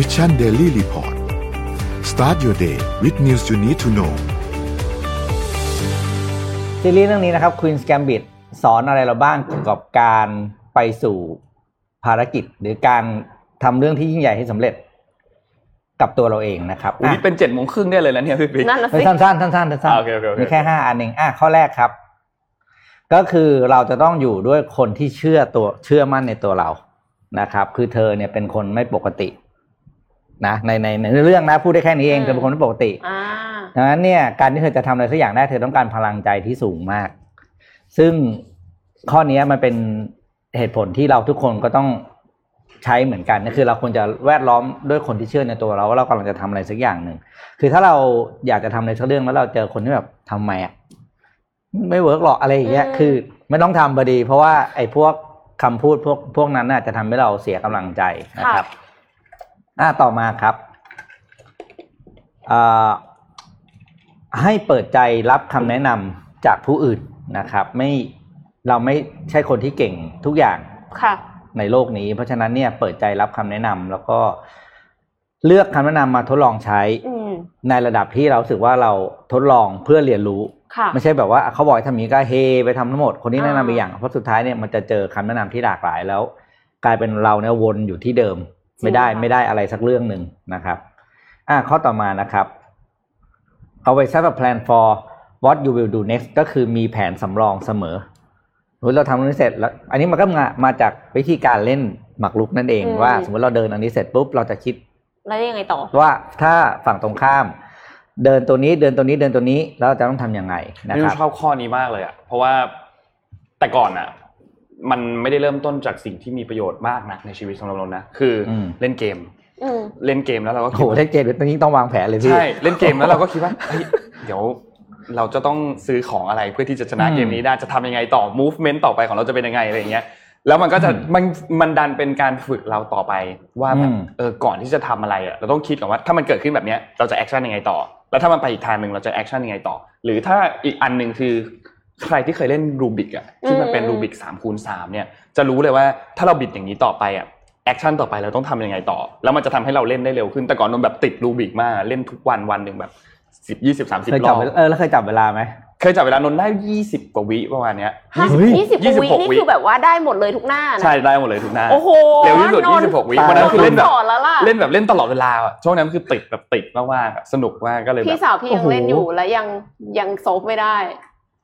Mission Daily Report start your day with news you need to know ซีรีส์เรื่องนี้นะครับ Queen's Gambit สอนอะไรเราบ้างเกี่ยวกับการไปสู่ภารกิจ หรือการทำเรื่องที่ยิ่งใหญ่ให้สำเร็จกับตัวเราเองนะครับอุ้ยนี่เป็นเจ็ดโมงครึ่งได้เลยนะเนี่ยพี่ปิ๊กนั่นน่ะเฮ้ยสิสั้นๆสั้นๆสั้นอ่าโอเคโอเคโอเคมีแค่ห้าอันเองอะข้อแรกครับ ก็คือเราจะต้องอยู่ด้วยคนที่เชื่อตัวเชื่อมั่นในตัวเรานะครับ คือเธอเนี่ยเป็นคนไม่ปกติ นะในในในเรื่องนะพูดได้แค่นี้เองเธอเป็นคนไม่ปกติอ่าดังนั้นเนี่ยการที่เธอจะทำอะไรสักอย่างได้เธอต้องการพลังใจที่สูงมาก ซึ่งข้อนี้มันเป็นเหตุผลที่เราทุกคนก็ต้องใช้เหมือนกันก็คือเราควรจะแวดล้อมด้วยคนที่เชื่อในตัวเราว่าเรากำลังจะทำอะไรสักอย่างหนึ่งคือถ้าเราอยากจะทำอะไรสักเรื่องแล้วเราเจอคนที่แบบทำไมอะไม่เวิร์กหรอกอะไรอย่างเงี้ยอืมคือไม่ต้องทำพอดี เพราะว่าไอ้พวกคำพูดพวกพวกนั้นน่ะจะทำให้เราเสียกำลังใจนะครับ อ่าต่อมาครับอ่าให้เปิดใจรับคำแนะนำจากผู้อื่นนะครับ ไม่เราไม่ใช่คนที่เก่งทุกอย่างค่ะในโลกนี้ เพราะฉะนั้นเนี่ยเปิดใจรับคำแนะนำแล้วก็เลือกคำแนะนำมาทดลองใช้อืมในระดับที่เรารู้สึกว่าเราทดลองเพื่อเรียนรู้ค่ะไม่ใช่แบบว่าเขาบอกให้ทำอย่างนี้ก็เฮไปทำทั้งหมดคนที่แนะนำอ่าไปอย่างเพราะสุดท้ายเนี่ยมันจะเจอคำแนะนำที่หลากหลายแล้ว กลายเป็นเราเนี่ยวนอยู่ที่เดิม ไม่ได้ไม่ได้อะไรสักเรื่องหนึ่งนะครับอ่าข้อต่อมานะครับ always have a plan for what you will do next ก็คือมีแผนสำรองเสมอสมมติเราทำอันนี้เสร็จแล้ว อันนี้มันก็มามาจากวิธีการเล่นหมากรุกนั่นเองอืมว่า สมมติเราเดินอันนี้เสร็จปุ๊บเราจะคิดแล้วยังไงต่อว่าถ้าฝั่งตรงข้าม เดินตัวนี้เดินตัวนี้เดินตัวนี้แล้วเราจะต้องทำยังไงนะนี่ครับชอบข้อนี้มากเลยอะเพราะว่าแต่ก่อนอะ มันไม่ได้เริ่มต้นจากสิ่งที่มีประโยชน์มากนะในชีวิตสำหรับเรานะคืออมเล่นเกมอืมเล่นเกมแล้วเราก็โอ้คิโหดว่าเล่นเกมตอนนี้ต้องวางแผนเลยพี่ใช่เล่นเกมแล้วเราก็คิดว่าเฮ้ยเดี๋ยวเราจะต้องซื้อของอะไรเพื่อที่จะชนะอืมเกมนี้ได้จะทำยังไงต่อ movement ต่อไปของเราจะเป็นยังไงอะไรอย่างเงี้ยแล้วมันก็จะอืมมันมันดันเป็นการฝึกเราต่อไปว่าแบบอืมเออก่อนที่จะทำอะไรอะเราต้องคิดก่อนว่าถ้ามันเกิดขึ้นแบบเนี้ยเราจะ action ยังไงต่อ แล้วถ้ามันไปอีกทางหนึ่งเราจะ action ยังไงต่อ หรือถ้าอีกอันหนึ่งคือ ใครที่เคยเล่นรูบิกอะที่มันเป็นอืมรูบิกสามคูณสามเนี่ยจะรู้เลยว่าถ้าเราบิดอย่างนี้ต่อไปอะ action ต่อไปเราต้องทำยังไงต่อ แล้วมันจะทำให้เราเล่นได้เร็วขึ้นแต่ก่อนนนแบบติดรูบิกมากเล่นทุกวันวันหนึ่งแบบสิบยี่สิบสามสิบเคยรจัอบบเวลาเออแล้วเคยจับเวลาไหมเคยจับเวลานนได้ยี่สิบกว่าวิประมาณเนี้ยห้าเฮ้ยยี่สิบยี่สิบวิหกนี่วิคือแบบว่าได้หมดเลยทุกหน้านะใช่ได้หมดเลยทุกหน้าโอ้โหเร็วที่สุดนนท์ยี่สิบหกวิตายวันนั้นคือเล่นแบบสอนแล้วล่ะเล่นแบบเล่นตลอดเวลาอะช่วงนั้นคือติดแบบติดมากๆอะสนุกมากก็เลยแบพี่บสาวพี่ยังโอ้โหเล่นอยู่แล้วยังยังโซฟไม่ได้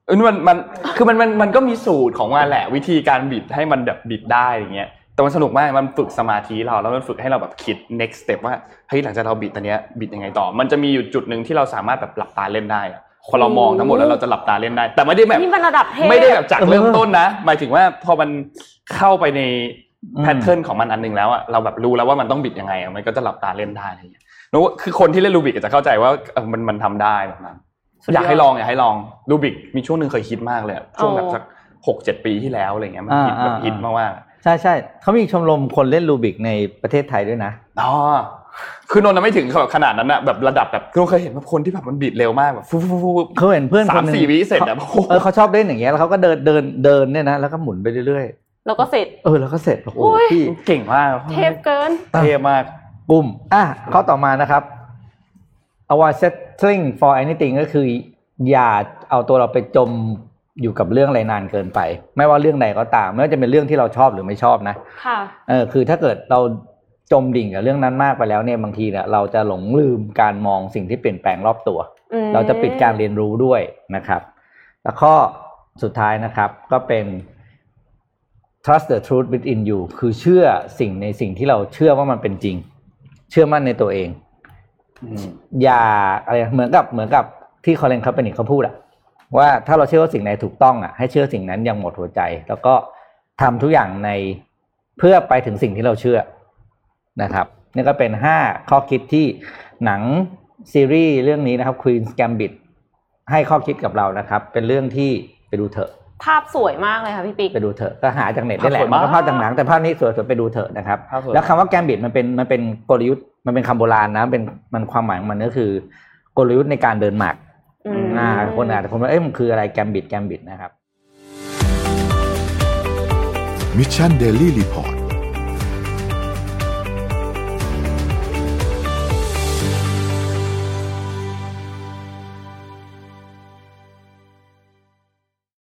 เออมันมันคือมันมันมันก็มีสูตรของมันแหละ วิธีการบิดให้มันแบบบิดได้อย่างเงี้ยแต่มันสนุกมากมันฝึกสมาธิเราแล้วมันฝึกให้เราแบบคิด next step ว่าเฮ้ยหลังจากเราบิดตัวเนี้ยบิดยังไงต่อ มันจะมีอยู่จุดหนึ่งที่เราสามารถแบบหลับตาเล่นได้อะพอเรามองทั้งหมดแล้วเราจะหลับตาเล่นได้ แต่ไม่ได้แบบนี่มันระดับเทพไม่ได้แบบจากเริ่มต้นนะ หมายถึงว่าพอมันเข้าไปในอืมแพทเทิร์นของมันอันหนึงแล้วอะเราแบบรู้แล้วว่ามันต้องบิดยังไงอะมันก็จะหลับตาเล่นได้อะไรอย่างเงี้ยนึกว่าคือคนที่เล่นรูบิกจะเข้าใจว่าเออมันมันทำได้แบบนั้นสุดย อดอยากให้ลองอยากให้ลองรูบิกมีช่วงหนึ่งเคยคิดมากเลยอะช่วงแบบสักหกเจ็ดปีที่แล้วอะไรเงี้ยมันฮิตอ่าแบบอ่าฮิตมากๆใช่ใช่เขามีชมรมคนเล่นรูบิกในประเทศไทยด้วยนะอ๋อคือนนท์น่ะไม่ถึงแบบขนาดนั้นอะแบบระดับแบบคือนนท์เคยเห็นว่าคนที่แบบมันบิดเร็วมากแบบฟุ๊บฟุ๊บฟุ๊บฟุ๊บเขาเห็นเพื่อนคสามนหนึ่งสี่วิเสร็จอะขาโอ้โหเออเขาชอบเล่นอย่างเงี้ยแล้วเขาก็เดินเดินเดินเนี่ยนะแล้วก็หมุนไปเรื่อยแล้วก็เสร็จๆเออแล้วก็เสร็จโอ้โหโอ้ยพี่เก่งมากเทพเกินเท่มากปุ่มอะข้อต่อมานะครับ avoid settling for anything ก็คืออย่าเอาตัวเราไปจมอยู่กับเรื่องอะไรนานเกินไป ไม่ว่าเรื่องใดก็ตาม ไม่ว่าจะเป็นเรื่องที่เราชอบหรือไม่ชอบนะค่ะเออคือถ้าเกิดเราจมดิ่งกับเรื่องนั้นมากไปแล้วเนี่ยบางทีเนี่ยเราจะหลงลืมการมองสิ่งที่เปลี่ยนแปลงรอบตัวอืมเราจะปิดการเรียนรู้ด้วยนะครับ แล้วข้อสุดท้ายนะครับก็เป็น trust the truth within you คือเชื่อสิ่งในสิ่งที่เราเชื่อว่ามันเป็นจริง เชื่อมั่นในตัวเอง อย่าอะไรเหมือนกับเหมือนกับที่คอเลนคาเปนิกเขาพูดอะว่าถ้าเราเชื่อว่าสิ่งไหนถูกต้องอะให้เชื่อสิ่งนั้นอย่างหมดหัวใจ แล้วก็ทำทุกอย่างในเพื่อไปถึงสิ่งที่เราเชื่อนะครับนี่ก็เป็นห้าข้อคิดที่หนังซีรีส์เรื่องนี้นะครับ Queen's Gambit ให้ข้อคิดกับเรานะครับ เป็นเรื่องที่ไปดูเถอะ ภาพสวยมากเลยค่ะพี่ปิ๊กไปดูเถอะก็หาจากเน็ตได้แหละภาพสวยมันก็มากภาพจากหนังแต่ภาพนี้สวยๆไปดูเถอะนะครับภาพสวยแล้วคำว่าแกมบิดมันเป็นมันเป็นกลยุทธ์ มันเป็นคำโบราณนะเป็นมันความหมายของมันก็คือกลยุทธ์ในการเดินหมากอืมอ่าคนอาจจะคนว่าเอ้ยมันคืออะไร Gambit Gambit นะครับ Mission Daily Report